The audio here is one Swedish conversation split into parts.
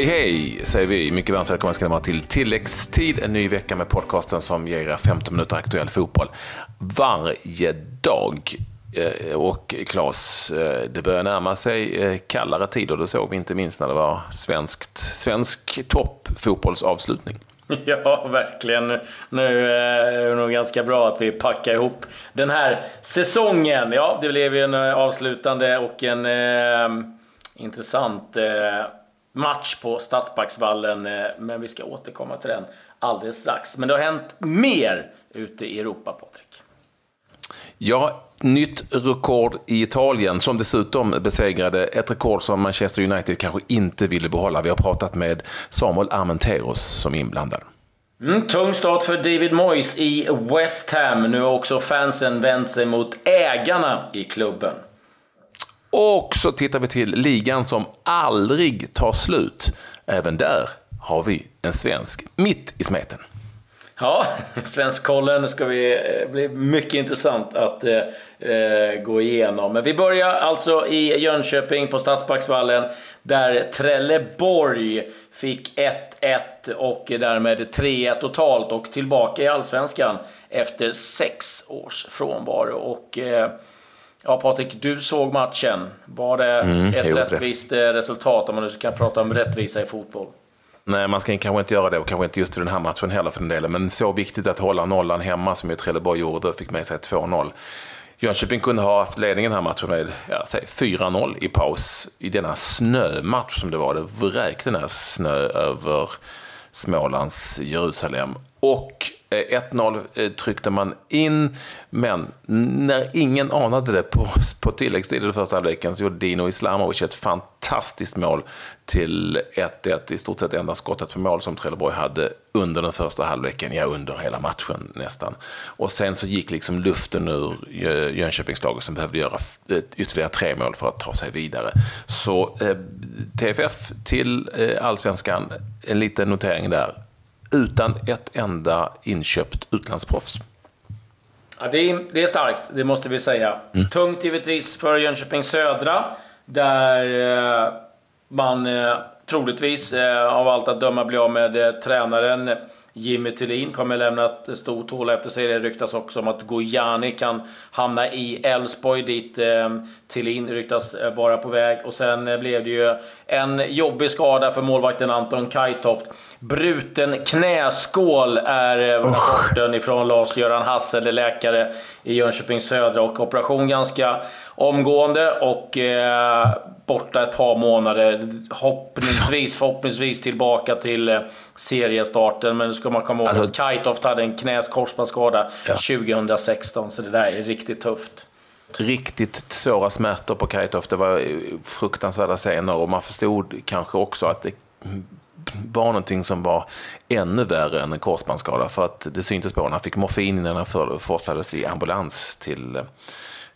Hej hej säger vi. Mycket varmt välkomna ska ni vara till tilläggstid. En ny vecka med podcasten som ger er 15 minuter aktuell fotboll varje dag. Eh, och Claes, eh, det börjar närma sig eh, kallare tider. Det såg vi inte minst när det var svenskt, svensk toppfotbollsavslutning. Ja, verkligen. Nu är det nog ganska bra att vi packar ihop den här säsongen. Ja, det blev ju en avslutande och en eh, intressant eh, match på Stadsparksvallen. Eh, men vi ska återkomma till den alldeles strax. Men det har hänt mer ute i Europa, Patrik. Ja, nytt rekord i Italien som dessutom besegrade ett rekord som Manchester United kanske inte ville behålla. Vi har pratat med Samuel Armenteros som är inblandad. Mm, tung start för David Moyes i West Ham. Nu har också fansen vänt sig mot ägarna i klubben. Och så tittar vi till ligan som aldrig tar slut. Även där har vi en svensk mitt i smeten. Ja, Svenskkollen ska vi, eh, bli mycket intressant att eh, eh, gå igenom. Men vi börjar alltså i Jönköping på Stadsparksvallen där Trelleborg fick 1-1 och därmed 3-1 totalt och tillbaka i Allsvenskan efter sex års frånvaro. Och, eh, Ja, Patrik, du såg matchen. Var det mm, ett rättvist rätt. resultat, om man nu kan prata om rättvisa i fotboll? Nej, man ska kanske inte göra det och kanske inte just i den här matchen heller för den delen. Men så viktigt att hålla nollan hemma som ju Trelleborg gjorde och fick med sig 2-0. Jönköping kunde ha haft ledningen den här matchen med ja, 4-0 i paus i denna snömatch som det var. Det vräkte ner snö över Smålands Jerusalem. Och Eh, 1-0 eh, tryckte man in, men när ingen anade det på, på tilläggstid i första halvleken så gjorde Dino Islamovic ett fantastiskt mål till 1-1. I stort sett enda skottet på mål som Trelleborg hade under den första halvleken, ja under hela matchen nästan. Och sen så gick liksom luften ur Jönköpingslaget som behövde göra ytterligare tre mål för att ta sig vidare. Så eh, TFF till eh, allsvenskan, en liten notering där utan ett enda inköpt utlandsproffs. Ja, det, är, det är starkt, det måste vi säga. Mm. Tungt givetvis för Jönköping Södra, där eh, man eh, troligtvis eh, av allt att döma blir av med eh, tränaren Jimmy Tillin kommer lämna ett stort hål efter sig. Det ryktas också om att Gojani kan hamna i Elfsborg dit eh, Tillin ryktas eh, vara på väg. Och sen eh, blev det ju en jobbig skada för målvakten Anton Kajtoft. Bruten knäskål är eh, rapporten ifrån Lars-Göran Hassel, läkare i Jönköping Södra. Och operation ganska omgående och eh, borta ett par månader. Hoppningsvis, förhoppningsvis tillbaka till eh, seriestarten. Men nu ska man komma ihåg alltså, att Kajtoft hade en knäskorsbandsskada ja. 2016, så det där är riktigt tufft. Riktigt svåra smärtor på Kajtoft. Det var fruktansvärda scener och man förstod kanske också att det var någonting som var ännu värre än en korsbandsskada. För att det syntes på honom. Han fick morfin innan han forslades i ambulans till,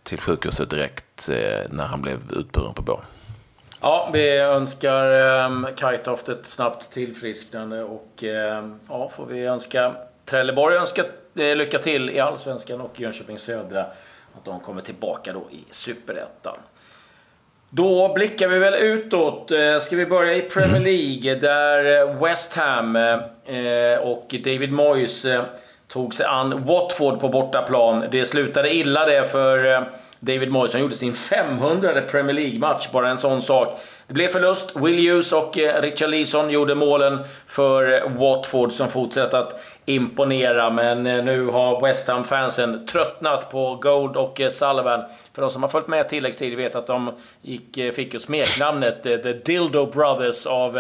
till sjukhuset direkt eh, när han blev utburen på bår. Ja, vi önskar ehm, um, Kajtoft ett snabbt tillfrisknande och um, ja, får vi önska Trelleborg önska eh, lycka till i Allsvenskan och Jönköping Södra att de kommer tillbaka då i Superettan. Då blickar vi väl utåt. Eh, ska vi börja i Premier mm. League där eh, West Ham eh, och David Moyes tog sig an Watford på bortaplan. Det slutade illa det för David Moyes. Han gjorde sin 500 Premier League-match, bara en sån sak. Det blev förlust. Will Hughes och Richard Leeson gjorde målen för Watford som fortsätter att imponera. Men eh, nu har West Ham-fansen tröttnat på Gold och eh, Sullivan. För de som har följt med tilläggstid vet att de gick, eh, fick ju smeknamnet The Dildo Brothers av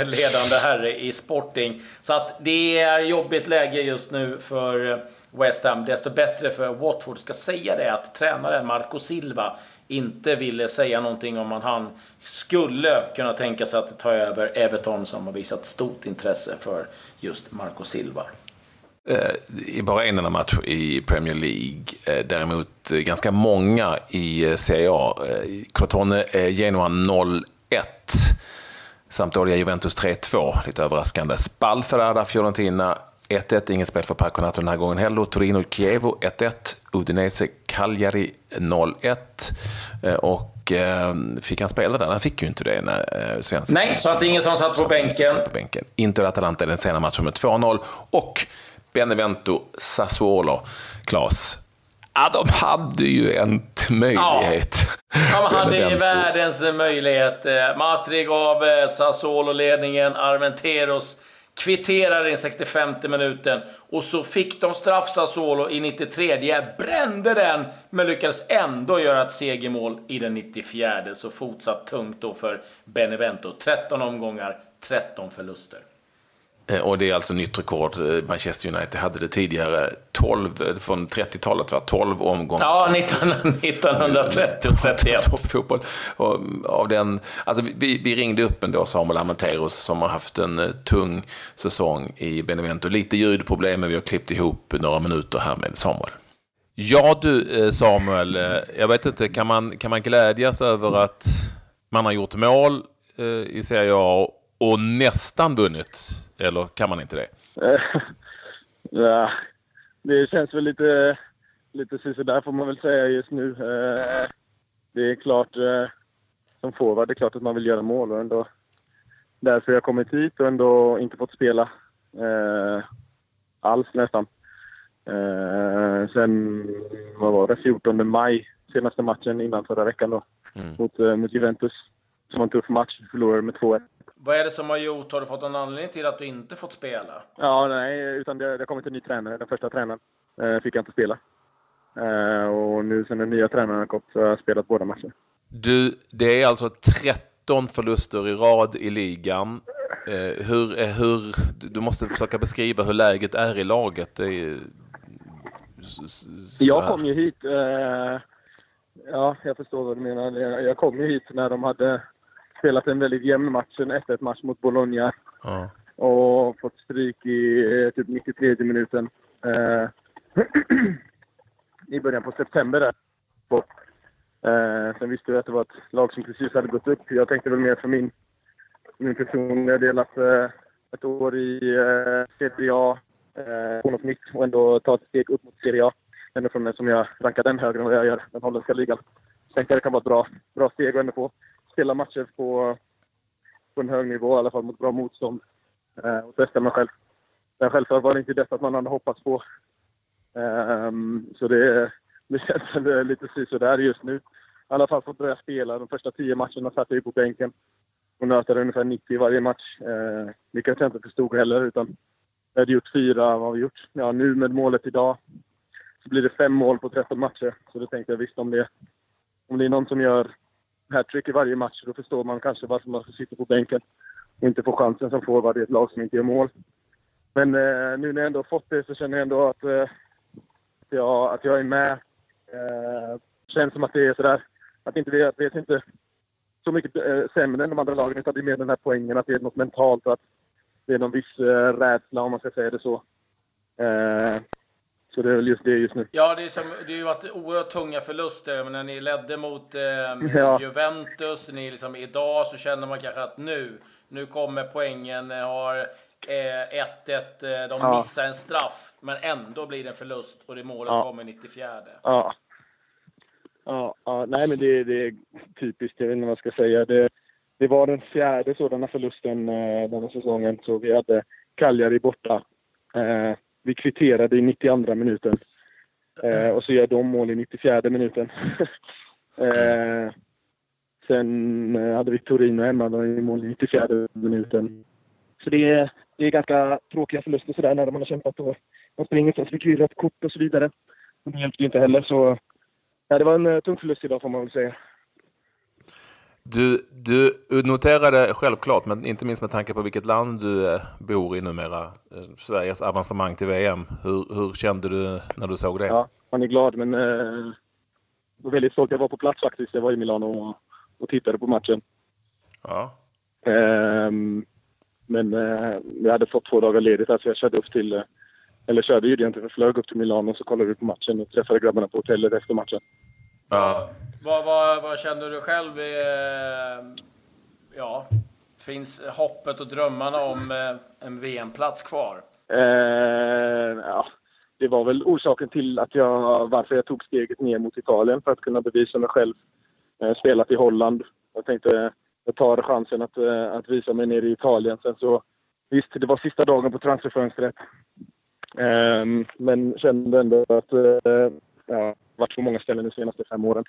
en ledande herre i Sporting. Så att det är jobbigt läge just nu för West Ham. Desto bättre för Watford. Ska säga det att tränaren Marco Silva inte ville säga någonting om att han skulle kunna tänka sig att ta över Everton som har visat stort intresse för just Marco Silva. Eh, I bara en enda match i Premier League. Eh, däremot eh, ganska många i Serie A. Crotone Genoa 0-1. Sampdoria Juventus 3-2, lite överraskande. Spalferada Fiorentina 1-1, inget spel för Parconato den här gången heller. Torino-Chievo 1-1, Udinese-Cagliari 0-1. Eh, och eh, fick han spela där? Han fick ju inte det när eh, Svensson... Nej, så att ingen som satt på bänken. På bänken. Inter-Atalanta den sena matchen med 2-0. Och Benevento-Sassuolo, Klas. Ja, de hade ju en möjlighet. Ja. De hade ju världens möjlighet. Matri gav Sassuolo-ledningen, Armenteros kvitterade i 65 minuten och så fick de straff Sassuolo i 93. Brände den, men lyckades ändå göra ett segermål i den 94. Så fortsatt tungt då för Benevento. 13 omgångar, 13 förluster. Eh, och det är alltså nytt rekord. Eh, Manchester United hade det tidigare 12, eh, från 30-talet, var 12 omgångar. Ja, 1930 och 31. Fotboll. Och av den, alltså vi, vi ringde upp ändå Samuel Amanteros som har haft en tung säsong i Benevento. Lite ljudproblem, men vi har klippt ihop några minuter här med Samuel. Ja du Samuel, jag vet inte, kan man, kan man glädjas över att man har gjort mål i Serie A och nästan vunnit? Eller kan man inte det? ja, det känns väl lite, lite sådär får man väl säga just nu. Eh, det är klart, eh, som forward, det är klart att man vill göra mål och ändå därför jag kommit hit och ändå inte fått spela eh, alls nästan. sen, vad var det, 14 maj, senaste matchen innan förra veckan då, mm. mot, mot Juventus. Som var en tuff match, förlorade med 2-1. Vad är det som har gjort? Har du fått någon anledning till att du inte fått spela? Ja, nej, utan det, det har kommit en ny tränare. Den första tränaren eh, fick jag inte spela. Eh, och nu sen den nya tränaren har gått så har jag spelat båda matcherna. Du, det är alltså 13 förluster i rad i ligan. Eh, hur, eh, hur, du måste försöka beskriva hur läget är i laget. Är, jag kom ju hit eh, Ja, jag förstår vad du menar. Jag kom ju hit när de hade spelat en väldigt jämn match, en 1-1 match mot Bologna. Ja. Och fått stryk i eh, typ 93 minuten. Eh, I början på september där. Eh, sen visste jag att det var ett lag som precis hade gått upp. Jag tänkte väl mer för min, min personliga del att eh, ett år i eh, Serie A, eh, något nytt och ändå ta ett steg upp mot Serie A. Ändå från den som jag rankar den högre än vad jag gör, den holländska ligan. Så tänkte jag att det kan vara ett bra, bra steg att ändå få spela matcher på, på en hög nivå, i alla fall mot bra motstånd. Eh, och testa mig själv. Men självklart var det inte detta man hade hoppats på. Um, så det, det känns lite sådär just nu. I alla fall fått börja spela. De första tio matcherna satt jag ju på bänken och nötade ungefär 90 i varje match. Eh, vilket jag inte förstod heller. Utan jag hade gjort fyra, vad har vi gjort? Ja, nu med målet idag så blir det fem mål på 13 matcher. Så då tänkte jag visst om det, om det är någon som gör hattrick i varje match, då förstår man kanske varför man sitter på bänken och inte får chansen som forward i ett lag som inte gör mål. Men eh, nu när jag ändå fått det så känner jag ändå att, eh, att, jag, att jag är med. Eh, känns som att det är sådär, att inte vi, vet inte så mycket eh, sämre än de andra lagen, utan det är mer den här poängen att det är något mentalt och att det är någon viss eh, rädsla, om man ska säga det så. Eh, så det är väl just det just nu. Ja, det, är som, det har ju varit oerhört tunga förluster. Men när ni ledde mot eh, ja. Juventus, ni liksom, idag så känner man kanske att nu, nu kommer poängen. Har 1-1, eh, eh, de ja. missar en straff, men ändå blir det en förlust och det målet ja. kommer 94. Ja. Ja, ja, nej men det, det är typiskt, jag vet inte vad jag ska säga. Det, det var den fjärde sådana förlusten eh, den här säsongen. Så vi hade Cagliari borta. Eh, vi kvitterade i 92 minuten. Eh, och så gör de mål i 94 minuten. eh, sen eh, hade vi Torino hemma, de gjorde mål i 94 minuten. Så det är, det är ganska tråkiga förluster sådär när man har kämpat och man springer så fick vi rött kort och så vidare. Men det hjälpte inte heller så ja, det var en eh, tung förlust idag får man väl säga. Du, du noterade självklart, men inte minst med tanke på vilket land du eh, bor i numera, eh, Sveriges avancemang till VM. Hur, hur kände du när du såg det? Ja, man är glad, men eh, var väldigt stolt. Jag var på plats faktiskt. Jag var i Milano och, och tittade på matchen. Ja. Eh, men eh, jag hade fått två dagar ledigt så jag körde upp till, eh, eller körde ju egentligen, flög upp till Milano och så kollade vi på matchen och träffade grabbarna på hotellet efter matchen. Ja. Vad, vad, vad känner du själv? Eh, ja, finns hoppet och drömmarna om eh, en VM-plats kvar? Eh, ja, det var väl orsaken till att jag, varför jag tog steget ner mot Italien för att kunna bevisa mig själv. Eh, spelat i Holland. Jag tänkte jag tar chansen att, eh, att visa mig nere i Italien. Sen så, visst, det var sista dagen på transferfönstret. Eh, men kände ändå att eh, ja, varit på många ställen de senaste fem åren.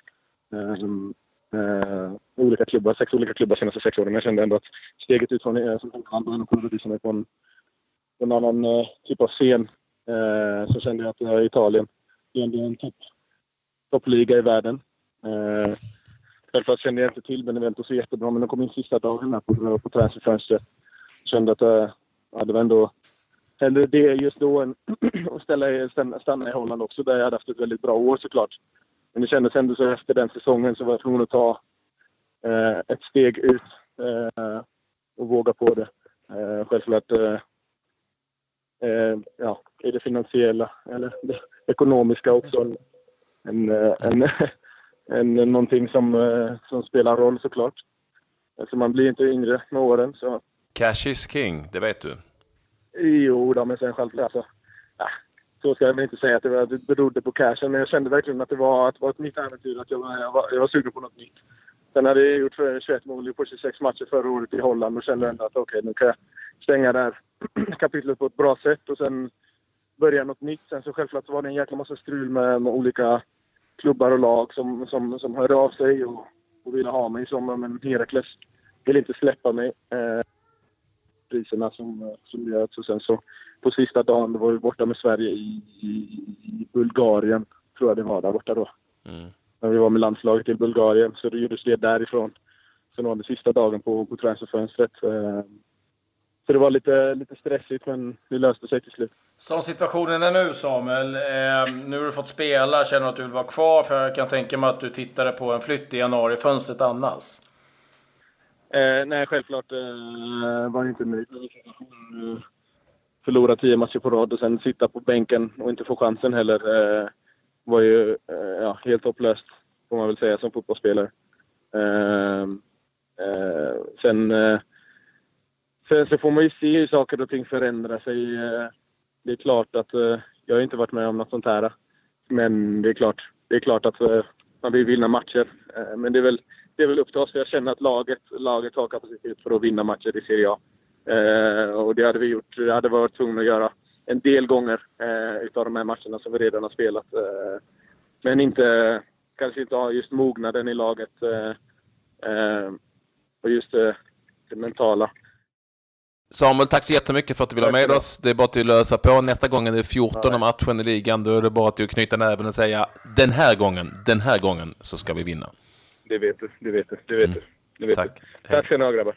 Um, uh, olika klubbar, sex olika klubbar de senaste sex åren. Men Jag kände ändå att steget ut från uh, som och kunde bevisa mig på en, på en annan uh, typ av scen. Uh, så kände jag att uh, Italien är ändå en topp, toppliga i världen. Uh, självklart kände jag inte till Benevento så jättebra, men de kom in sista dagen här på, på transferfönstret. Kände att uh, ja, det var ändå eller det just då en, att ställa, stanna i Holland också där jag hade haft ett väldigt bra år såklart. Men det kändes ändå så efter den säsongen så var jag tvungen att ta eh, ett steg ut eh, och våga på det. Eh, självklart eh, eh, ja, i det finansiella eller det ekonomiska också en, en, eh, en, en, någonting som, eh, som spelar roll såklart. Alltså man blir inte yngre med åren. Så. Cash is king, det vet du. Jo, då, men sen självklart alltså. Ja, så ska jag väl inte säga att det, var, det berodde på cashen, men jag kände verkligen att det var, att det var ett nytt äventyr. Att jag, var, jag, var, jag var sugen på något nytt. Sen hade jag gjort 21 mål på 26 matcher förra året i Holland och kände ändå att okej, okay, nu kan jag stänga det här kapitlet på ett bra sätt och sen börja något nytt. Sen så självklart var det en jäkla massa strul med, med olika klubbar och lag som, som, som hörde av sig och, och ville ha mig som, men Herakles ville inte släppa mig. Eh, priserna som, som görs. Och sen så på sista dagen, då var vi borta med Sverige i, i, i Bulgarien, tror jag det var där borta då. Mm. När vi var med landslaget i Bulgarien, så det gjordes det därifrån. Sen var det sista dagen på, på transferfönstret. Eh, så det var lite, lite stressigt, men det löste sig till slut. Som situationen är nu Samuel, eh, nu har du fått spela, känner du att du vill vara kvar? För jag kan tänka mig att du tittade på en flytt i januari-fönstret annars. Eh, nej, självklart eh, var inte nöjd med situationen. Förlora tio matcher på rad och sen sitta på bänken och inte få chansen heller eh, var ju eh, ja, helt hopplöst, får man väl säga, som fotbollsspelare. Eh, eh, sen, eh, sen så får man ju se hur saker och ting förändrar sig. Eh, det är klart att eh, jag har inte varit med om något sånt här. Men det är klart, det är klart att man vill vinna matcher. men det är väl det är väl upp till oss. Jag känner att laget, laget har kapacitet för att vinna matcher i Serie A. Eh, och det hade vi gjort. Det hade varit tvungna att göra en del gånger eh, utav de här matcherna som vi redan har spelat. Eh, men inte, kanske inte ha just mognaden i laget eh, eh, och just eh, det mentala. Samuel, tack så jättemycket för att du vill ha med oss. Det är bara att lösa på. Nästa gång är det 14 ja. matchen i ligan. Då är det bara att knyta näven och säga den här gången, den här gången så ska vi vinna det vet du. Det vet du. Det vet mm. du. Det vet Tack. Du. Tack ska ni ha grabbar.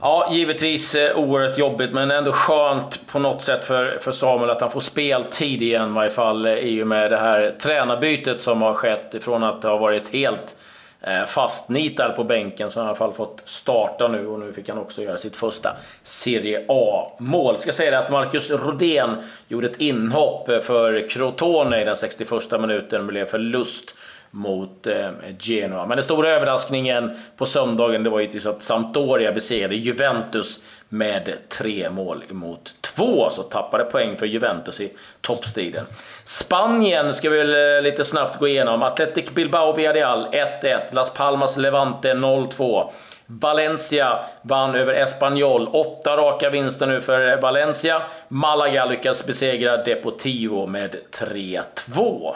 Ja, givetvis eh, oerhört jobbigt, men ändå skönt på något sätt för, för Samuel att han får speltid igen i varje fall eh, i och med det här tränarbytet som har skett ifrån att ha varit helt eh, fastnitad på bänken så har han i alla fall fått starta nu och nu fick han också göra sitt första Serie A-mål. Ska säga det att Marcus Rodén gjorde ett inhopp för Crotone i den 61 minuten, det blev förlust mot eh, Genoa. Men den stora överraskningen på söndagen det var givetvis att Sampdoria besegrade Juventus med tre mål mot två, så tappade poäng för Juventus i toppstriden. Spanien ska vi väl eh, lite snabbt gå igenom. Athletic Bilbao Villarreal 1-1, Las Palmas Levante 0-2. Valencia vann över Espanyol. Åtta raka vinster nu för Valencia. Malaga lyckas besegra Deportivo med 3-2.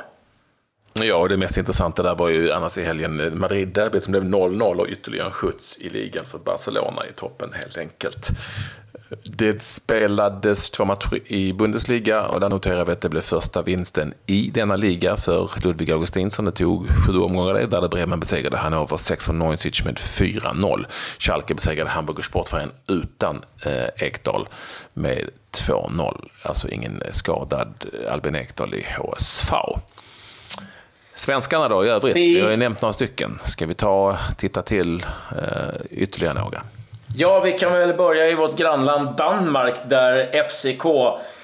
Ja, och det mest intressanta där var ju annars i helgen eh, Madrid-derbyt som blev 0-0 och ytterligare en skjuts i ligan för Barcelona i toppen helt enkelt. Det spelades två matcher i Bundesliga och där noterar vi att det blev första vinsten i denna liga för Ludvig Augustinsson. Det tog sju omgångar det, där Bremen besegrade Hannover 6 från Neusic med 4-0. Schalke besegrade Hamburger Sportverein utan eh, Ekdal med 2-0. Alltså ingen skadad eh, Albin Ekdal i HSV. Svenskarna då i övrigt? Vi, vi har ju nämnt några stycken. Ska vi ta titta till eh, ytterligare några? Ja, vi kan väl börja i vårt grannland Danmark där FCK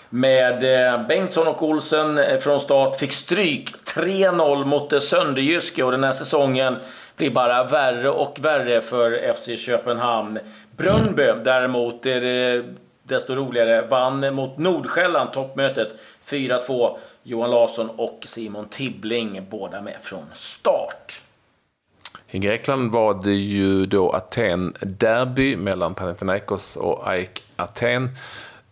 med eh, Bengtsson och Olsen eh, från start fick stryk 3-0 mot Sönderjyske och den här säsongen blir bara värre och värre för FC Köpenhamn. Brönnby däremot, är det desto roligare, vann mot Nordsjälland toppmötet 4-2. Johan Larsson och Simon Tibbling, båda med från start. I Grekland var det ju då Aten-derby mellan Panathinaikos och AIK Aten.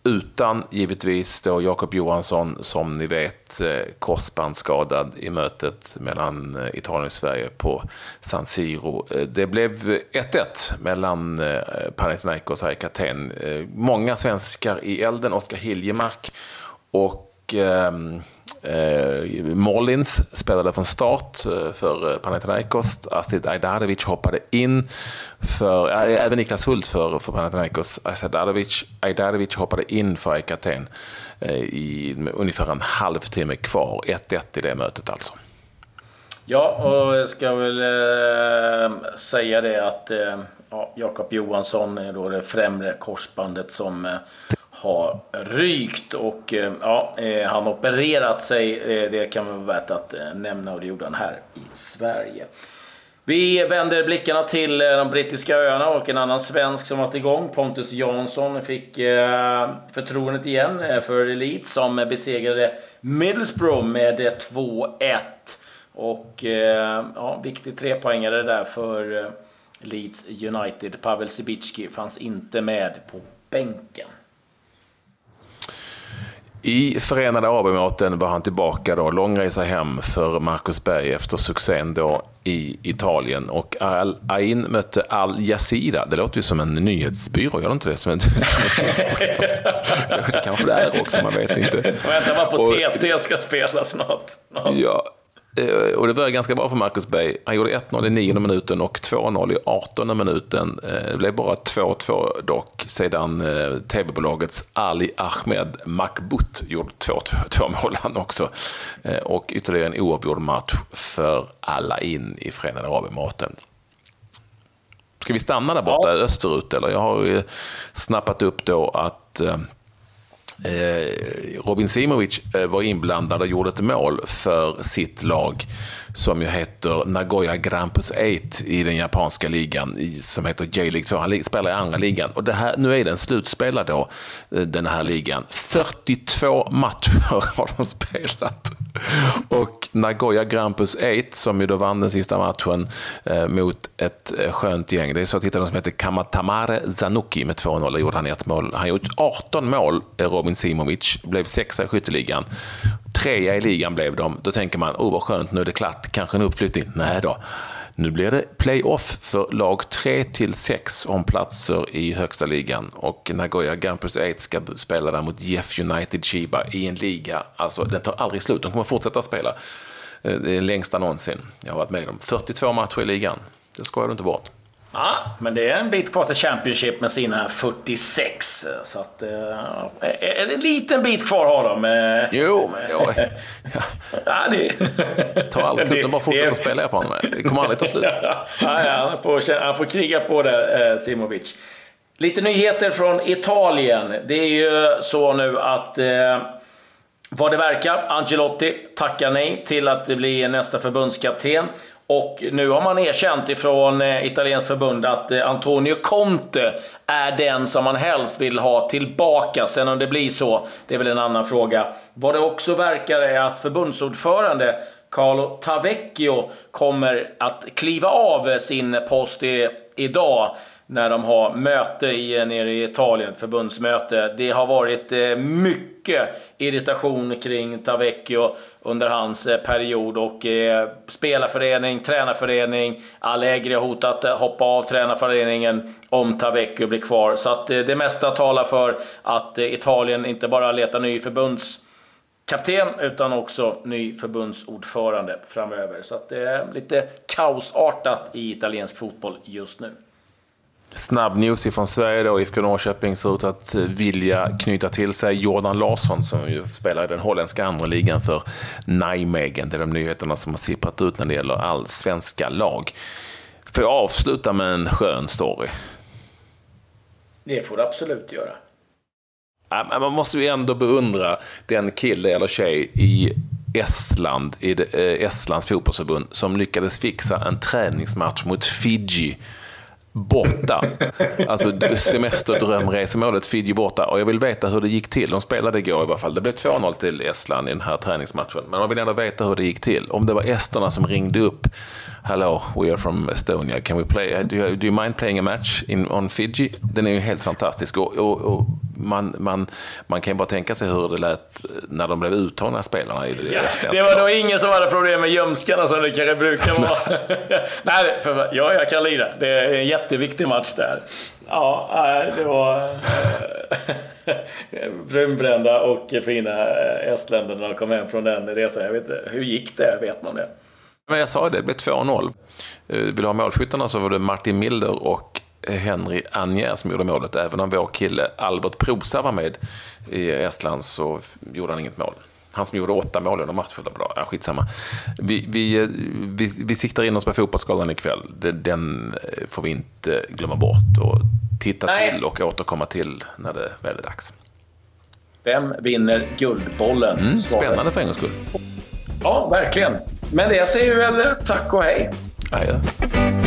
Utan givetvis då Jakob Johansson som ni vet eh, korsbandsskadad i mötet mellan eh, Italien och Sverige på San Siro. Eh, det blev 1-1 mellan Panathinaikos och AIK Aten. Många svenskar i elden, Oskar Hiljemark och ehm, Eh, Mollins spelade från start eh, för eh, Panathinaikos. Astrid Ajdarevic hoppade in för, äh, även Niklas Hult för, för Panathinaikos. Astrid Ajdarevic, Ajdarevic hoppade in för AIK Aten eh, i ungefär en halvtimme kvar. 1-1 i det mötet alltså. Ja, och jag ska väl eh, säga det att eh, ja, Jakob Johansson är då det främre korsbandet som eh, har rykt och eh, ja, eh, han opererat sig. Eh, det kan vara värt att nämna och det gjorde han här i Sverige. Vi vänder blickarna till de brittiska öarna och en annan svensk som varit igång, Pontus Jansson, fick förtroendet igen för Elite som besegrade Middlesbrough med 2-1. Och ja, viktig trepoängare där för Leeds United. Pavel Sibicki fanns inte med på bänken. I Förenade Arabemiraten var han tillbaka då, lång resa hem för Marcus Berg efter succén då i Italien. Och Al Ain mötte Al Yazida. Det låter ju som en nyhetsbyrå, gör det inte det? Som en, som en, det kanske det är också, man vet inte. Vänta bara på TT ska spela snart. Ja, och det började ganska bra för Marcus Berg. Han gjorde 1-0 i 9 minuten och 2-0 i 18 minuten. Eh, det blev bara 2-2 dock sedan eh, tv-bolagets Ali Ahmed Makbut gjorde 2-2 mål han också. Och ytterligare en oavgjord match för alla in i Förenade Arabemiraten. Ska vi stanna där borta ja. österut eller? Jag har ju snappat upp då att Eh, Eh, Robin Simovic eh, var inblandad och gjorde ett mål för sitt lag som ju heter Nagoya Grampus 8 i den japanska ligan som heter J-League 2. Han spelar i andra ligan och det här, nu är den slutspelad då, eh, den här ligan. 42 matcher har de spelat. Och Nagoya Grampus 8 som ju då vann den sista matchen eh, mot ett skönt gäng. Det är så att hitta någon som heter Kamatamare Zanuki med 2-0 gjorde han ett mål. Han gjort 18 mål, Robin. Robin Simovic, blev sexa i skytteligan. Trea i ligan blev de. Då tänker man, oh vad skönt, nu är det klart, kanske en uppflyttning. Nej då. Nu blir det playoff för lag 3 till 6 om platser i högsta ligan och Nagoya Grampus 8 ska spela där mot Jeff United Chiba i en liga, alltså den tar aldrig slut, de kommer fortsätta spela. Eh, det är längsta någonsin jag har varit med om. 42 matcher i ligan, det skojar du inte bort. Ja, men det är en bit kvar till Championship med sina 46. Så att, eh, en liten bit kvar har de. Eh. Jo, men ja. ja, det... tar aldrig slut. De bara fortsätter spela på honom. Det kommer aldrig ta slut. ja, ja, han, får, han får kriga på det, eh, Simovic. Lite nyheter från Italien. Det är ju så nu att eh, vad det verkar, Angelotti tackar nej till att bli nästa förbundskapten. Och nu har man erkänt ifrån eh, italienskt förbund att eh, Antonio Conte är den som man helst vill ha tillbaka. Sen om det blir så, det är väl en annan fråga. Vad det också verkar är att förbundsordförande Carlo Tavecchio kommer att kliva av eh, sin post i, idag när de har möte i, nere i Italien, förbundsmöte. Det har varit eh, mycket irritation kring Tavecchio under hans eh, period och eh, spelarförening, tränarförening, Allegri har hotat att hoppa av tränarföreningen om Tavecchio blir kvar. Så att eh, det mesta talar för att eh, Italien inte bara letar ny förbundskapten utan också ny förbundsordförande framöver. Så att det är lite kaosartat i italiensk fotboll just nu. Snabb news ifrån Sverige då. IFK Norrköping ser ut att vilja knyta till sig Jordan Larsson som ju spelar i den holländska andra ligan för Nijmegen. Det är de nyheterna som har sipprat ut när det gäller allsvenska lag. Får jag avsluta med en skön story? Det får du absolut göra. Man måste ju ändå beundra den kille eller tjej i Estland, i eh, Estlands fotbollsförbund, som lyckades fixa en träningsmatch mot Fiji borta. Alltså semesterdrömresemålet Fiji borta. Och jag vill veta hur det gick till. De spelade igår i alla fall. Det blev 2-0 till Estland i den här träningsmatchen. Men man vill ändå veta hur det gick till. Om det var esterna som ringde upp. Hello, we are from Estonia. Can we play? Do you, do you mind playing a match in, on Fiji? Den är ju helt fantastisk. Och, och, och man, man, man kan ju bara tänka sig hur det lät när de blev uttagna spelarna i det ja, Det var nog ingen som hade problem med gömskarna som det kanske brukar vara. Nej, för, ja, jag kan lira. Det är en jätteviktig match där. Ja, det var brunbrända och fina estländerna som kom hem från den resan. Jag vet inte, hur gick det? Vet man det? Men jag sa det, det blev 2-0. Eh, vill du ha målskyttarna så var det Martin Milder och Henry Anjer som gjorde målet. Även om vår kille Albert Prosa var med i Estland så gjorde han inget mål. Han som gjorde åtta mål under matchen. Bra. Ja, skitsamma. Vi, vi, vi, vi siktar in oss på Fotbollsgalan ikväll. Den får vi inte glömma bort och titta Nej. till och återkomma till när det väl är dags. Vem vinner Guldbollen? Mm, spännande för en gångs skull. Ja, verkligen. Men det säger vi väl tack och hej. Adjö.